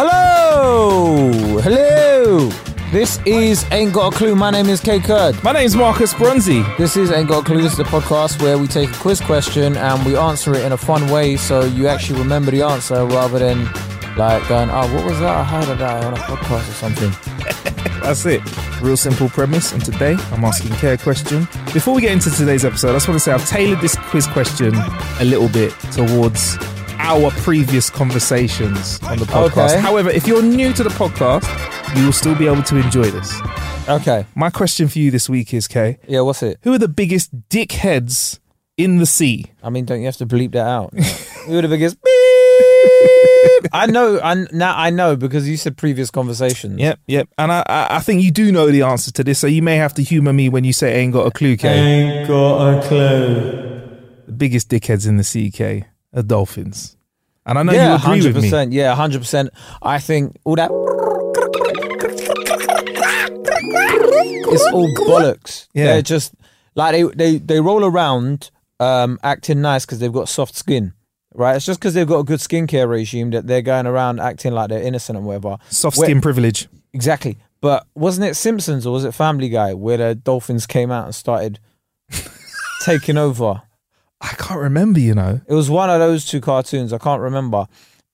Hello! Hello! This is Ain't Got a Clue. My name is Kae Kurd. My name's Marcus Bronzy. This is Ain't Got a Clue. This is the podcast where we take a quiz question and we answer it in a fun way so you actually remember the answer rather than like going, oh, what was that? I heard of that on a podcast or something. That's it. Real simple premise. And today I'm asking K a question. Before we get into today's episode, I just want to say I've tailored this quiz question a little bit towards our previous conversations on the podcast. Okay. However, if you're new to the podcast, you will still be able to enjoy this. Okay. My question for you this week is Kae, Yeah, what's it? who are the biggest dickheads in the sea? I mean, don't you have to bleep that out? Who are the biggest? Beep. I know. I now I know because you said previous conversations. Yep, yep. And I, I, I think you do know the answer to this, so you may have to humour me when you say ain't got a clue, Kae. Ain't got a clue. The biggest dickheads in the sea, Kae, are dolphins. And I know yeah, you agree hundred with me. Yeah, hundred percent. I think all that. It's all bollocks. Yeah. They're just like they they they roll around um, acting nice because they've got soft skin. Right, it's just because they've got a good skincare regime that they're going around acting like they're innocent and whatever. Soft Where- skin privilege. Exactly. But wasn't it Simpsons or was it Family Guy where the dolphins came out and started taking over? I can't remember, you know. It was one of those two cartoons. I can't remember.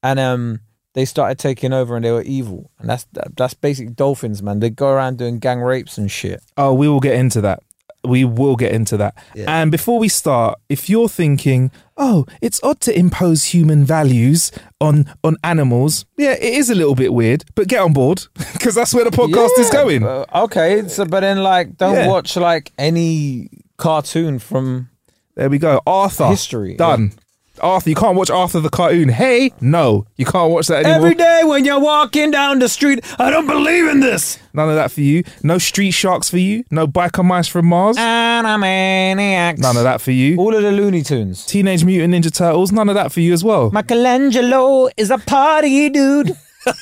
And um, they started taking over and they were evil. And that's that's basic dolphins, man. They go around doing gang rapes and shit. Oh, we will get into that. We will get into that. And before we start, if you're thinking, oh, it's odd to impose human values on on animals, yeah, it is a little bit weird, but get on board because that's where the podcast is going. uh, okay, so but then like don't Yeah. watch like any cartoon from There we go. Arthur. History, Done. Arthur, you can't watch Arthur the cartoon. Hey, no, you can't watch that anymore. every day when you're walking down the street. I don't believe in this. None of that for you. No street sharks for you. No biker mice from Mars. Animaniacs. None of that for you. All of the Looney Tunes. Teenage Mutant Ninja Turtles. None of that for you as well. Michelangelo is a party dude.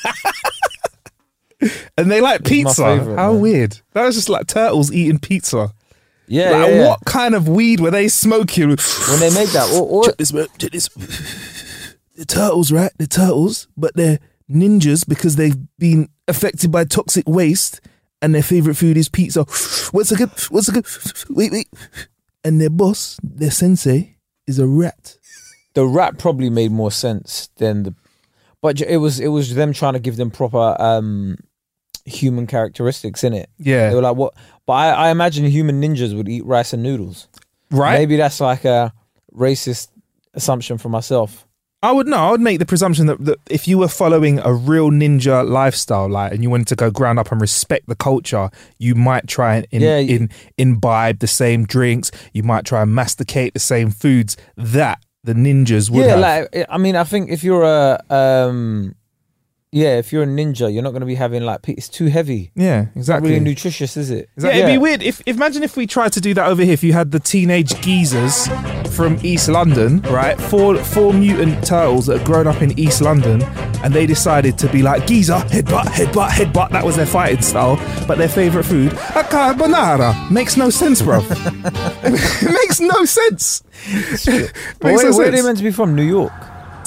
And they like pizza. favourite, How man. weird. That was just like turtles eating pizza. Yeah, like, yeah, yeah. what kind of weed were they smoking? When they make that, or, or check this, man, check this. The turtles, right? The turtles, but they're ninjas because they've been affected by toxic waste, and their favorite food is pizza. What's a good? What's a good? Wait, wait. And their boss, their sensei, is a rat. the rat probably made more sense than the, but it was it was them trying to give them proper um human characteristics in it. Yeah. They were like, what? But I, I imagine human ninjas would eat rice and noodles. Right? Maybe that's like a racist assumption for myself. I would no. I would make the presumption that, that if you were following a real ninja lifestyle, like, and you wanted to go ground up and respect the culture, you might try and in, Yeah, in, imbibe the same drinks. You might try and masticate the same foods that the ninjas would yeah, have. like I mean, I think if you're a um, yeah, if you're a ninja, you're not going to be having like it's too heavy. yeah, Not exactly. really nutritious, is it? yeah, it'd be weird if imagine if we tried to do that over here. If you had the teenage geezers from East London, right? Four four mutant turtles that had grown up in East London, and they decided to be like geezer, headbutt, headbutt, headbutt. That was their fighting style. But their favorite food, a carbonara, makes no sense, bro. it makes no sense. But makes where, no where are they meant to be from? New York.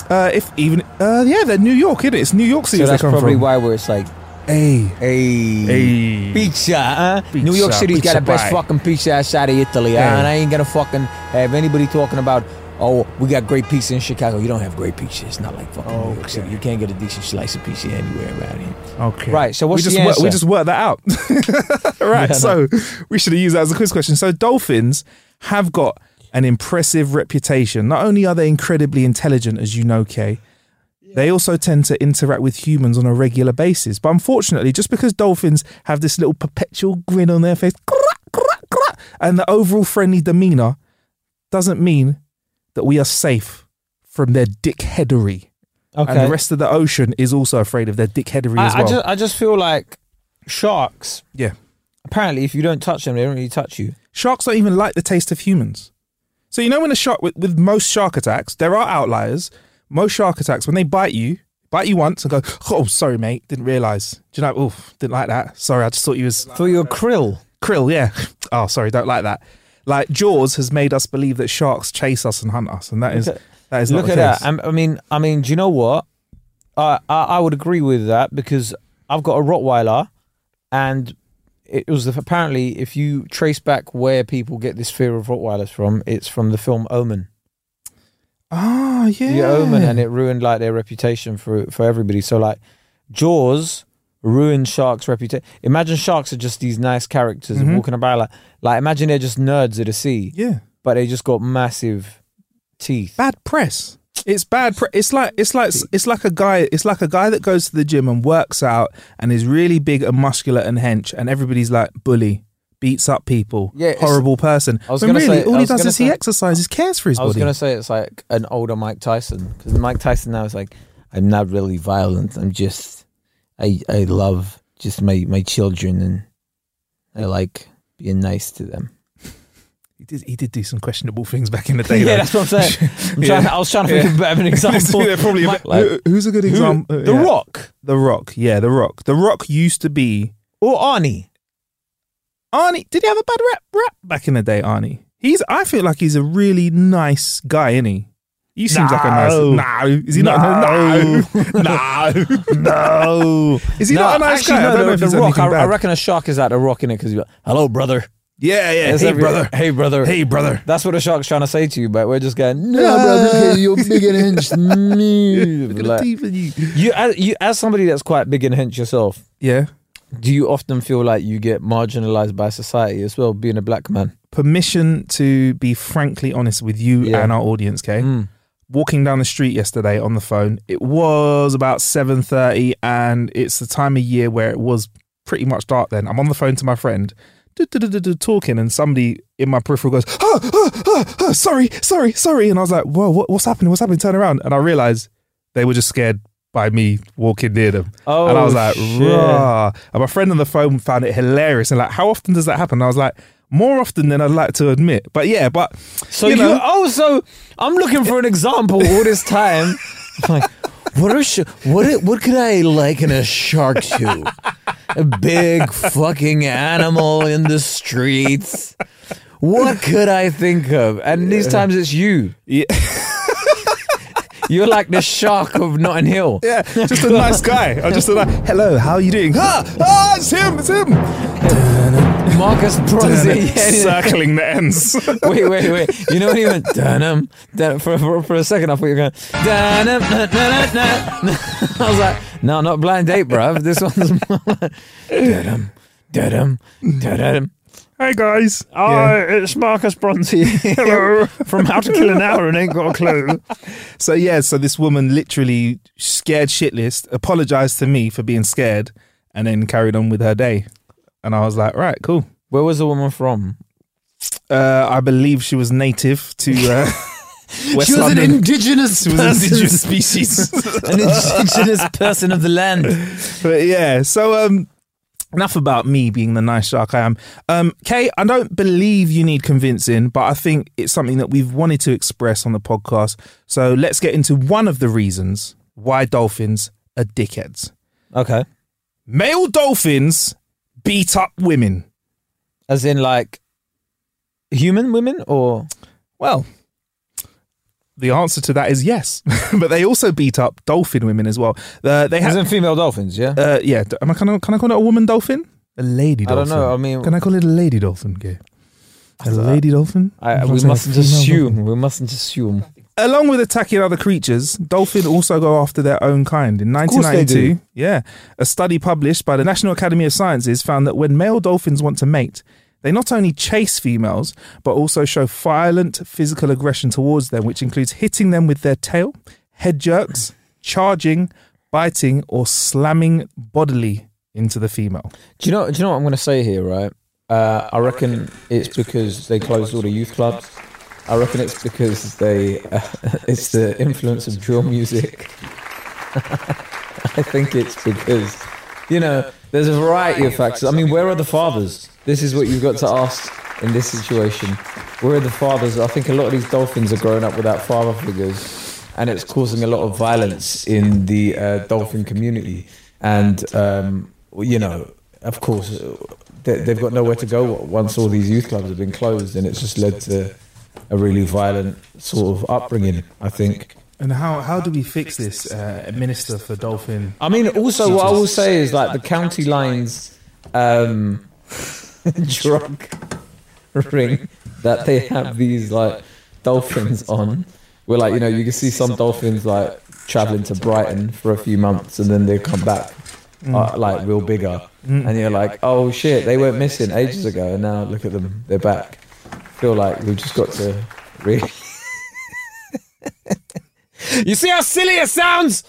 Uh, if even uh, yeah, they're New York, isn't it? It's New York City So that's probably from. why where it's like, Hey, hey, hey. pizza, huh? Pizza, New York City's got the best pie. fucking pizza outside of Italy, huh? Hey. and I ain't gonna fucking have anybody talking about oh, we got great pizza in Chicago. You don't have great pizza. It's not like fucking New York City. You can't get a decent slice of pizza anywhere around here. Okay. Right, so what's we just the wor- we just worked that out. right. so we should have used that as a quiz question. So dolphins have got an impressive reputation. Not only are they incredibly intelligent, as you know, Kae, they also tend to interact with humans on a regular basis. But unfortunately, just because dolphins have this little perpetual grin on their face and the overall friendly demeanor doesn't mean that we are safe from their dickheadery. Okay. And the rest of the ocean is also afraid of their dickheadery I, as I well. just I just feel like sharks. yeah. Apparently, if you don't touch them, they don't really touch you. Sharks don't even like the taste of humans. So you know when a shark with, with most shark attacks, there are outliers. Most shark attacks, when they bite you, bite you once and go, oh sorry mate, didn't realise. Do you know? Oh, didn't like that. Sorry, I just thought you was For your krill. krill. Yeah. Oh, sorry, don't like that. Like Jaws has made us believe that sharks chase us and hunt us, and that is at- that is Look at that. I, I mean, I mean, do you know what? I, I I would agree with that because I've got a Rottweiler, and it was the, apparently if you trace back where people get this fear of Rottweilers from, it's from the film Omen. Oh yeah. The Omen, and it ruined like their reputation for for everybody. So like, Jaws ruined sharks' reputation. Imagine sharks are just these nice characters Mhm. walking about like like imagine they're just nerds of the sea, yeah. but they just got massive teeth. bad press. It's bad. Pre- it's like it's like it's like a guy. It's like a guy that goes to the gym and works out and is really big and muscular and hench, and everybody's like bully, beats up people, Yeah, horrible person. I was gonna really, say- all he does is he exercises, cares for his body. I was gonna say it's like an older Mike Tyson because Mike Tyson now is like, I'm not really violent. I'm just, I I love just my my children and I like being nice to them. He did. He did do some questionable things back in the day. yeah, though. that's what I'm saying. I'm Yeah. trying to- I was trying to think Yeah. of an example. Yeah, probably. Mike- Who- who's a good Who? example? The Yeah. Rock The Rock. Yeah, The Rock. The Rock used to be or Arnie. Arnie. Did he have a bad rap? Rap back in the day, Arnie. He's. I feel like he's a really nice guy, isn't he? He seems like a nice. No. No, is he not? No, no, No, Is he No, not a nice actually, guy? I don't know if the he's Rock. I, I reckon a shark is at the Rock in it because you're like, hello, brother. Yeah, yeah. It's hey, every- brother. Hey, brother. Hey, brother. That's what a shark's trying to say to you, but we're just going, no, Ah. brother, you're big and hench. No. Look at the Like, you. you, as, you, as somebody that's quite big and hench yourself, Yeah. do you often feel like you get marginalized by society as well, being a black man? Permission to be frankly honest with you Yeah. and our audience, okay? Mm. Walking down the street yesterday on the phone, it was about 7.30 and it's the time of year where it was pretty much dark then. I'm on the phone to my friend, talking and somebody in my peripheral goes, ah, ah, ah, ah, sorry, sorry, sorry. And I was like, whoa, what, what's happening? What's happening? Turn around. And I realized they were just scared by me walking near them. Oh, and I was like, rah. And my friend on the phone found it hilarious. And like, how often does that happen? I was like, more often than I'd like to admit. But yeah, but So you know, oh, so I'm looking for an example all this time. I'm like, what are sh- what i- what could I liken a shark to? A big fucking animal in the streets. What could I think of? And these times it's you. yeah, You're like the shark of Notting Hill. yeah, just a nice guy. I'm just a nice, hello, how are you doing? Ah, ah, it's him, it's him. Marcus Bronzy. Yeah, Circling the ends. wait, wait, wait. You know when he went dunham, dun, for, for for a second I thought you were going dunham, na, na, na, na. I was like, no, not blind date, bruv. This one's more like dunham, dunham, dunham. Hey guys. Oh, Yeah. it's Marcus Bronzy Hello. from How to Kill an Hour and Ain't Got a Clue. So yeah, so this woman literally scared shitless, apologized to me for being scared, and then carried on with her day. And I was like, right, cool. Where was the woman from? Uh, I believe she was native to uh, West she was London. an indigenous she was an indigenous species. an indigenous person of the land. but yeah, so um, enough about me being the nice shark I am. Um, Kae, I don't believe you need convincing, but I think it's something that we've wanted to express on the podcast. So let's get into one of the reasons why dolphins are dickheads. Okay. Male dolphins beat up women. As in like human women or Well, the answer to that is yes, but they also beat up dolphin women as well. Uh, they as have, in female dolphins, yeah? uh, yeah. Am I can I, can I call it a woman dolphin? A lady I dolphin. don't know, I mean- can I call it a lady dolphin? Okay. A lady dolphin? I, we a mustn't female assume. We mustn't assume. Along with attacking other creatures, dolphins also go after their own kind. In course they 1992, do. yeah, a study published by the National Academy of Sciences found that when male dolphins want to mate, they not only chase females, but also show violent physical aggression towards them, which includes hitting them with their tail, head jerks, charging, biting, or slamming bodily into the female. Do you know? Do you know what I'm going to say here? Right? Uh, I reckon it's because they closed all the youth clubs. I reckon it's because they. Uh, it's the influence of drill music. I think it's because, you know, there's a variety of factors. I mean, where are the fathers? This is what you've got to ask in this situation. Where are the fathers? I think a lot of these dolphins are growing up without father figures, and it's causing a lot of violence in the uh, dolphin community. And um, you know, of course, they, they've got nowhere to go once all these youth clubs have been closed, and it's just led to a really violent sort of upbringing. I think. And how, how do we fix this, uh, Minister for Dolphin? I mean, also, what I will say is like the county lines um, drug ring that they have these like dolphins on. We're like you know you can see some dolphins like traveling to Brighton for a few months and then they come back uh, like real bigger, and you're like, oh shit, they went missing ages ago, and now look at them, they're back. Feel like we've just got to really. you see how silly it sounds?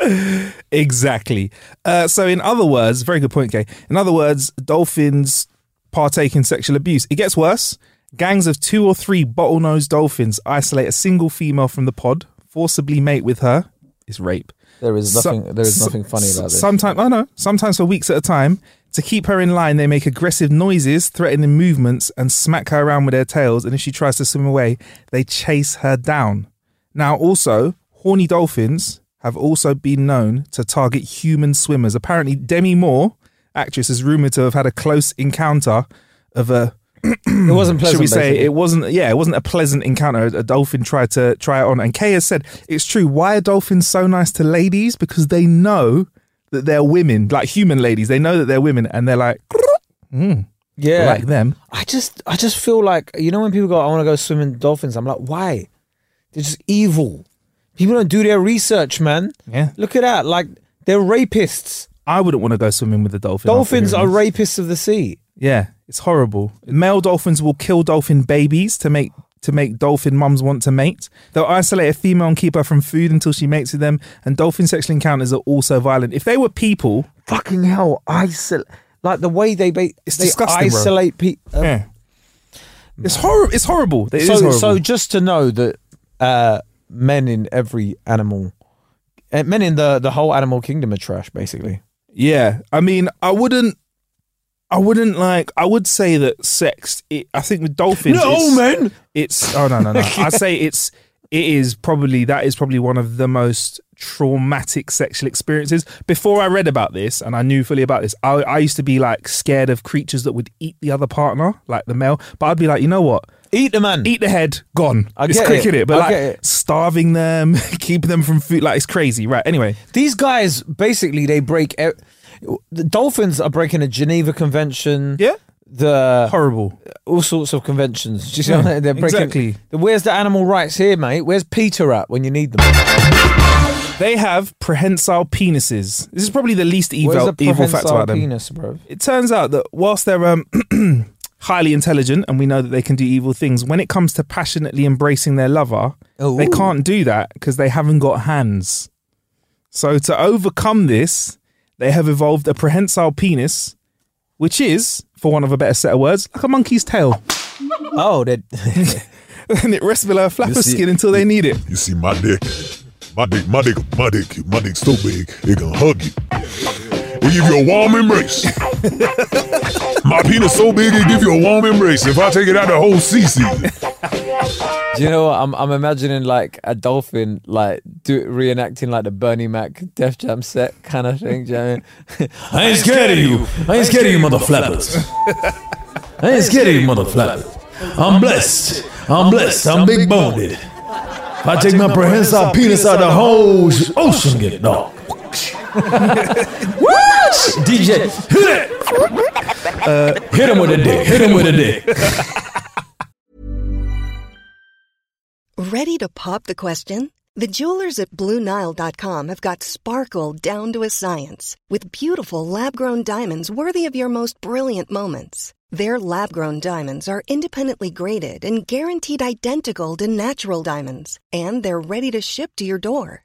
Exactly. Uh, so, in other words, very good point, Kae. In other words, dolphins partake in sexual abuse. It gets worse. Gangs of two or three bottlenose dolphins isolate a single female from the pod, forcibly mate with her. It's rape. There is So- nothing. there is nothing funny about this. Sometimes, oh no, sometimes for weeks at a time. To keep her in line, they make aggressive noises, threatening movements, and smack her around with their tails. And if she tries to swim away, they chase her down. Now, also, horny dolphins have also been known to target human swimmers. Apparently, Demi Moore, actress, is rumored to have had a close encounter of a it wasn't pleasant. should we say basically. it wasn't yeah it wasn't a pleasant encounter a dolphin tried to try it on and kae has said it's true why are dolphins so nice to ladies because they know that they're women like human ladies they know that they're women and they're like mm. yeah. like them I just, I just feel like you know when people go, I want to go swimming with dolphins. I'm like, why? They're just evil. People don't do their research, man. yeah Look at that. Like they're rapists. i wouldn't want to go swimming with a dolphin Dolphins are rapists of the sea. yeah it's horrible male dolphins will kill dolphin babies to make to make dolphin mums want to mate. They'll isolate a female and keep her from food until she mates with them. And dolphin sexual encounters are also violent. If they were people, Fucking hell, isolate. Like the way they ba- It's they disgusting, isolate people. yeah, it's horrible. It's horrible. It is so, horrible. so just to know that uh, men in every animal, uh, men in the the whole animal kingdom are trash, basically. Yeah, I mean, I wouldn't, I wouldn't like. I would say that sex. It, I think with dolphins, it's, man. It's oh no no no. I say it's it is probably that is probably one of the most traumatic sexual experiences. Before I read about this and I knew fully about this, I, I used to be like scared of creatures that would eat the other partner, like the male. But I'd be like, you know what? Eat the man. Eat the head, gone. I it's get quick it. innit? But I like it. starving them, keeping them from food, like it's crazy. Right. Anyway, These guys basically they break. e- The dolphins are breaking a Geneva Convention. yeah, The horrible. all sorts of conventions. Do you see what I'm? They're breaking. exactly. Where's the animal rights here, mate? Where's PETA at when you need them? They have prehensile penises. This is probably the least evil, the evil fact about them. penis, bro? It turns out that whilst they're um, highly intelligent and we know that they can do evil things, when it comes to passionately embracing their lover, they can't do that because they haven't got hands. So to overcome this, they have evolved a prehensile penis, which is, for want of a better set of words, like a monkey's tail. Oh, they and it rests below a flap You of skin until they need it. You see my dick, my dick, my dick, my dick, my dick's so big it can hug you. It give you a warm embrace. my penis so big it give you a warm embrace. If I take it out the whole sea season. Do you know what? I'm I'm imagining like a dolphin like do reenacting like the Bernie Mac Def Jam set kind of thing. Do you know what I mean? I ain't scared of you. I ain't scared of you, mother flappers. I ain't scared of you, mother flappers. I'm blessed. I'm blessed. I'm big boned. If I take my prehensile penis out, the whole ocean get dark. DJ, hit it. Uh, hit him with a dick. Hit him with a dick. Ready to pop the question? The jewelers at BlueNile.com have got sparkle down to a science with beautiful lab grown diamonds worthy of your most brilliant moments. Their lab grown diamonds are independently graded and guaranteed identical to natural diamonds, and they're ready to ship to your door.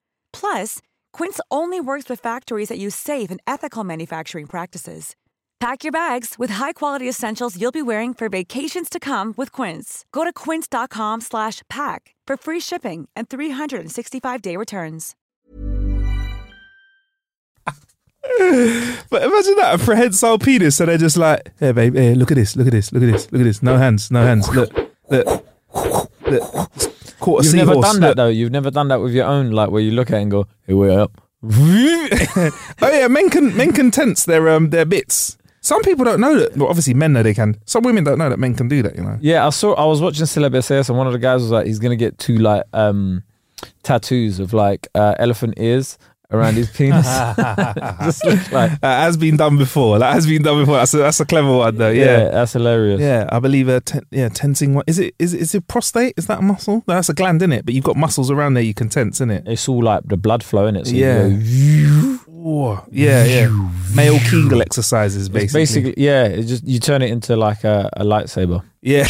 Plus, Quince only works with factories that use safe and ethical manufacturing practices. Pack your bags with high-quality essentials you'll be wearing for vacations to come with Quince. Go to quince.com slash pack for free shipping and 365-day returns. But imagine that a prehensile penis, so they're just like, "Hey, babe, hey, look at this, look at this, look at this, look at this. No hands, no hands. Look, look, look. Caught a You've never done that though. You've never done that with your own, like where you look at it and go, "Hey, way up." oh yeah, men can men can tense their um their bits. Some people don't know that. Well, obviously men know they can. Some women don't know that men can do that. You know. Yeah, I saw. I was watching Celeb SAS, and one of the guys was like, he's gonna get two like um tattoos of like uh, elephant ears around his penis. Just look like That has been done before. That has been done before. That's a, that's a clever one though. yeah, Yeah. that's hilarious. Yeah, I believe a ten, yeah tensing one. Is it is it, is it prostate? Is that a muscle? No, that's a gland in it. But you've got muscles around there you can tense in it. It's all like the blood flow in it. So Yeah. you go, Yeah, yeah. Male Kegel exercises, it's basically. basically, yeah. It just you turn it into like a, a lightsaber. Yeah.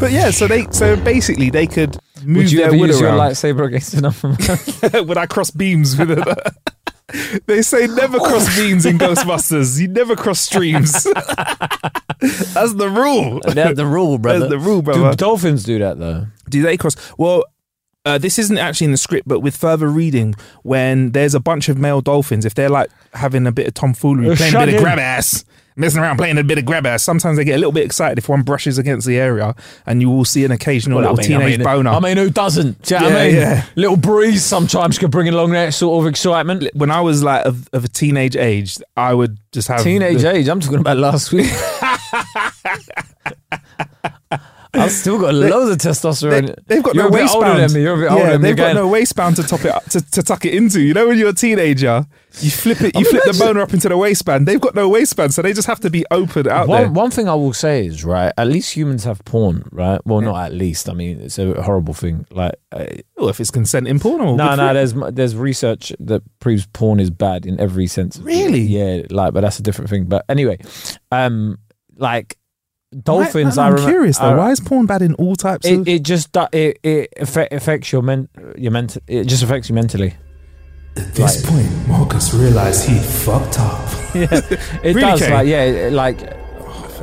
but yeah, so they so basically they could move Would you ever use your around. lightsaber against another man? Would I cross beams with it? they say never cross beams in Ghostbusters. You never cross streams. That's the rule. That's the rule, brother. That's the rule, brother. Do dolphins do that though? Do they cross? Well, uh, this isn't actually in the script, but with further reading, when there's a bunch of male dolphins, if they're like having a bit of tomfoolery, Uh, playing a bit of grab ass, messing around, playing a bit of grab ass, sometimes they get a little bit excited if one brushes against the area, and you will see an occasional little teenage boner. I mean, who doesn't? Do you know what I Yeah, mean? yeah. Little breeze sometimes can bring along that sort of excitement. when I was like of, of a teenage age, I would just have Teenage the- age. I'm talking about last week. I've still got loads of testosterone. They, have got you're no a bit waistband. older than me. You're a bit older yeah, than me. they've got no waistband to top it up, to, to tuck it into. You know, when you're a teenager, you flip it, you I flip the boner up into the waistband. They've got no waistband, so they just have to be open out there. one, one thing I will say is right. At least humans have porn, right? Well, not at least. I mean, it's a horrible thing. Like, uh, Well, if it's consent in porn, no, no. There's there's research that proves porn is bad in every sense. Really? Yeah. Like, but that's a different thing. But anyway, um, like dolphins. Why- I I'm remem- curious though. I- Why is porn bad in all types of? It, it just do- it it affects your men your mental. It just affects you mentally. At this point, Marcus realized he fucked up. Yeah, it Really, does. Kae? Like yeah, it- like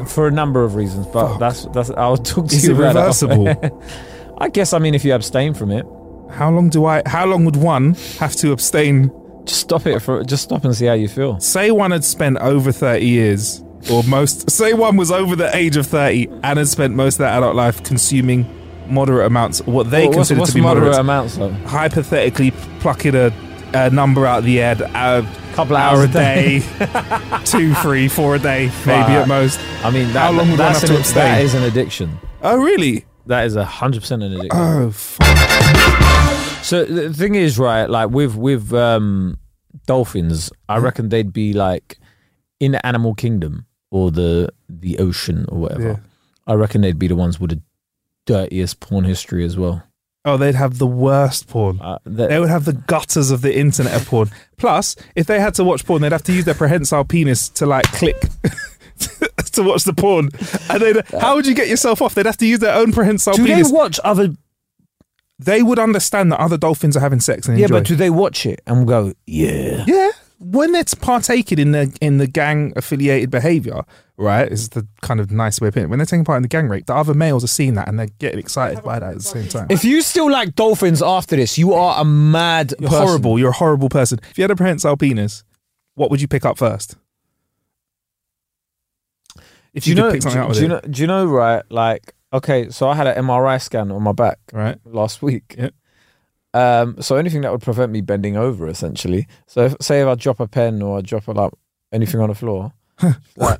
for a number of reasons. But Fuck. that's that's. I'll talk to Is you it about that. reversible? I guess. I mean, if you abstain from it, How long do I? How long would one have to abstain? just stop it for. Just stop and see how you feel. Say one had spent over thirty years, or most. Say one was over the age of thirty and had spent most of their adult life consuming moderate amounts, what they Well, what's, consider what's to be moderate, moderate. amounts though? hypothetically plucking a, a number out of the air, a Couple of hour hours a day, two, three, four a day, maybe at most. I mean, that, How long would one that's have to abstain? That is an addiction. Oh, really? That is a hundred percent an addiction. Oh, fuck. So the thing is, right? Like with with um, dolphins, Hmm? I reckon they'd be like in the animal kingdom or the the ocean or whatever. Yeah. I reckon they'd be the ones with the dirtiest porn history as well. Oh, they'd have the worst porn. Uh, that- they would have the gutters of the internet of porn. Plus, if they had to watch porn, they'd have to use their prehensile penis to like click to watch the porn. And then, how would you get yourself off? They'd have to use their own prehensile penis. do penis. they watch other? they would understand that other dolphins are having sex and Yeah, enjoy. but do they watch it and go, yeah? yeah, when it's partaking in the in the gang affiliated behavior, right? Is the kind of nice way of putting it. When they're taking part in the gang rape, the other males are seeing that and they're getting excited by that at the same time. If you still like dolphins after this, you are a mad You're person. horrible. You're a horrible person. If you had a prehensile penis, what would you pick up first? If you could know? pick something Do, out with do you it, know? Do you know? Right? Like, okay, so I had an MRI scan on my back right? last week. Yeah. Um, so anything that would prevent me bending over, essentially. So if, say if I drop a pen or I drop a like anything on the floor, like,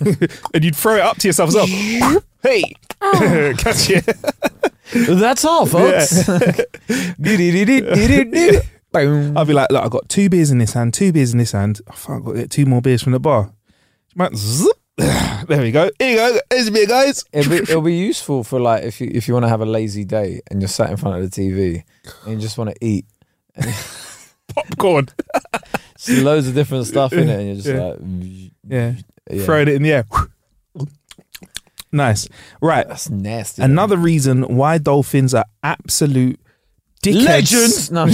and you'd throw it up to yourself as well. hey, catch it. that's all, folks. Boom. I'll be like, look, I've got two beers in this hand, two beers in this hand. Oh, fuck, I've got to get two more beers from the bar. Might zip. There we go. Here you go. Here's a beer, guys. It'll be, it'll be useful for like if you if you want to have a lazy day and you're sat in front of the TV and you just want to eat. Popcorn. Just loads of different stuff in it, and you're just Yeah. like, Yeah. yeah. Throwing it in the air. nice. Right. That's nasty. Another reason why dolphins are absolute dickheads, legends. No,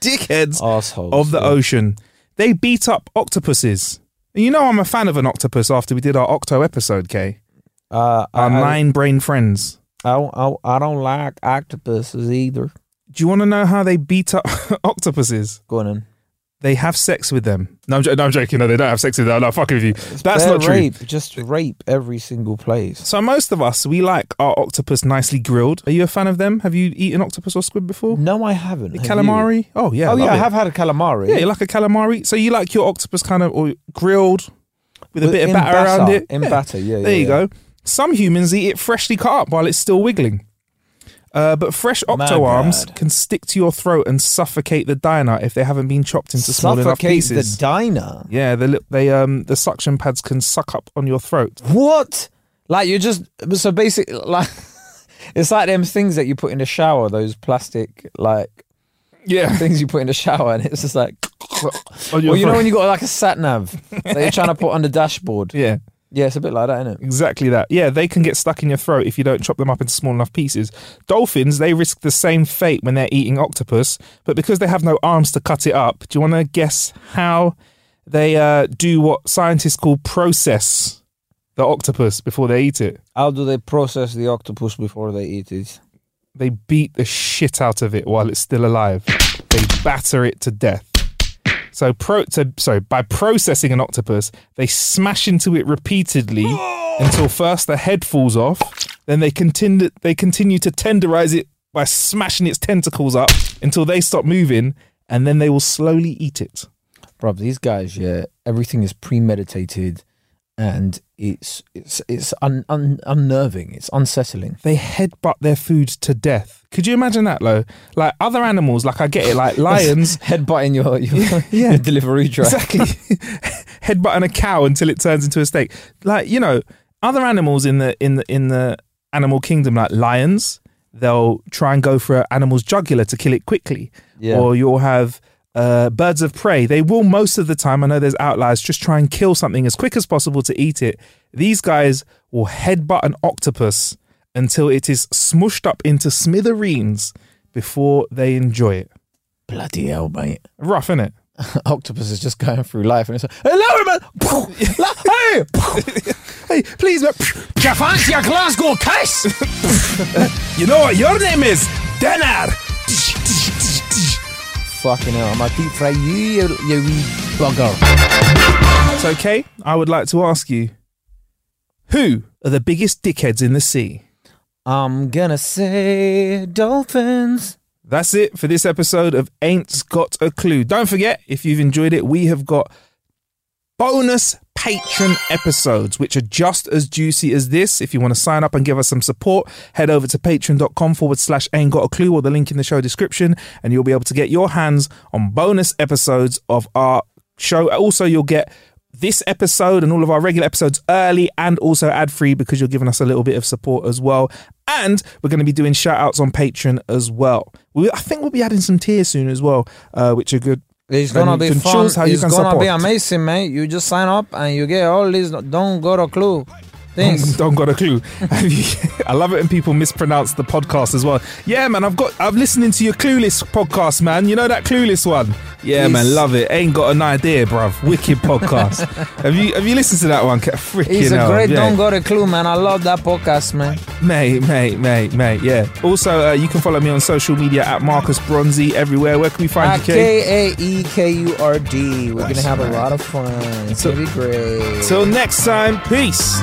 dickheads assholes of the yeah. ocean. They beat up octopuses. You know I'm a fan of an octopus after we did our octo episode, Kae. Uh, Our I, nine brain friends. I, I, I don't like octopuses either. Do you want to know how they beat up octopuses? Go on in. They have sex with them. No, I'm, no, I'm joking. No, they don't have sex with them. No, fucking with you. That's not true. rape, Just rape every single place. So most of us, we like our octopus nicely grilled. Are you a fan of them? Have you eaten octopus or squid before? No, I haven't. Have calamari? Oh yeah. Oh yeah, I have had a calamari. Yeah, you like a calamari. So you like your octopus kind of or grilled with a With- bit of in batter around it. in batter, yeah, There yeah, you yeah. go. Some humans eat it freshly cut up while it's still wiggling. Uh, but fresh octo arms can stick to your throat and suffocate the diner if they haven't been chopped into small enough Suffocate pieces. the diner. yeah, the they um the suction pads can suck up on your throat. What? Like you just so basically like it's like them things that you put in the shower, those plastic like Yeah, things you put in the shower, and it's just like. Well, you know when you got like a sat nav that you're trying to put on the dashboard. yeah. Yeah, it's a bit like that, isn't it? Exactly that. Yeah, they can get stuck in your throat if you don't chop them up into small enough pieces. Dolphins, they risk the same fate when they're eating octopus, but because they have no arms to cut it up, do you want to guess how they uh, do what scientists call process the octopus before they eat it? How do they process the octopus before they eat it? They beat the shit out of it while it's still alive. They batter it to death. So, pro- so sorry, by processing an octopus, they smash into it repeatedly oh! until first the head falls off. Then they continue they continue to tenderize it by smashing its tentacles up until they stop moving, and then they will slowly eat it. Bruv, these guys, yeah, everything is premeditated and it's it's it's un, un, unnerving. It's unsettling. They headbutt their food to death. Could you imagine that, Lo? Like other animals, like I get it, like lions, Headbutting your your, Yeah. your delivery drive. Exactly. Headbutting a cow until it turns into a steak. Like, you know, other animals in the in the in the animal kingdom, like lions, they'll try and go for an animal's jugular to kill it quickly. Yeah. Or you'll have uh, birds of prey. They will most of the time, I know there's outliers, just try and kill something as quick as possible to eat it. These guys will headbutt an octopus until it is smushed up into smithereens before they enjoy it. Bloody hell, mate. Rough, innit? Octopus is just going through life and it's like, hello, man. hey, Hey, please, man. do you fancy a Glasgow kiss? You know what your name is? Denner. Fucking hell, I'm gonna deep fry you, you, you wee bugger. It's okay. I would like to ask you who are the biggest dickheads in the sea? I'm gonna say dolphins. That's it for this episode of Ain't Got a Clue. Don't forget, if you've enjoyed it, we have got bonus patron episodes, which are just as juicy as this. If you want to sign up and give us some support, head over to patreon.com forward slash ain't got a clue or the link in the show description, and you'll be able to get your hands on bonus episodes of our show. Also, you'll get this episode and all of our regular episodes early and also ad free because you're giving us a little bit of support as well. And we're going to be doing shout outs on Patreon as well. We, I think we'll be adding some tiers soon as well, uh, which are good. It's And gonna be fun. choose how you it's can gonna be amazing, man. You just sign up and you get all these. Don't go to clue things. Don't got a clue. I love it when people mispronounce the podcast as well. Yeah, man, I've got. I'm listening to your Clueless podcast, man. You know that Clueless one. Yeah, man, love it. Ain't got an idea, bruv. Wicked podcast. have you Have you listened to that one? Freaking It's a hell, great yeah. Don't Got a Clue, man. I love that podcast, man. Mate, mate, mate, mate, yeah. Also, uh, you can follow me on social media at Marcus Bronzy everywhere. Where can we find you, K A E K U R D. We're gonna have a lot of fun. It's So- gonna be great. Till next time, peace.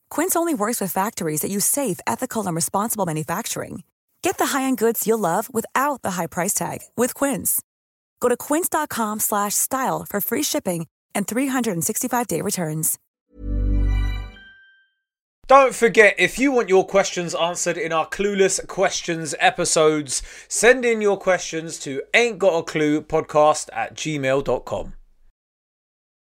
Quince only works with factories that use safe, ethical, and responsible manufacturing. Get the high-end goods you'll love without the high price tag with Quince. Go to quince.com slash style for free shipping and 365-day returns. Don't forget, if you want your questions answered in our Clueless Questions episodes, send in your questions to ain't got a clue podcast at gmail.com.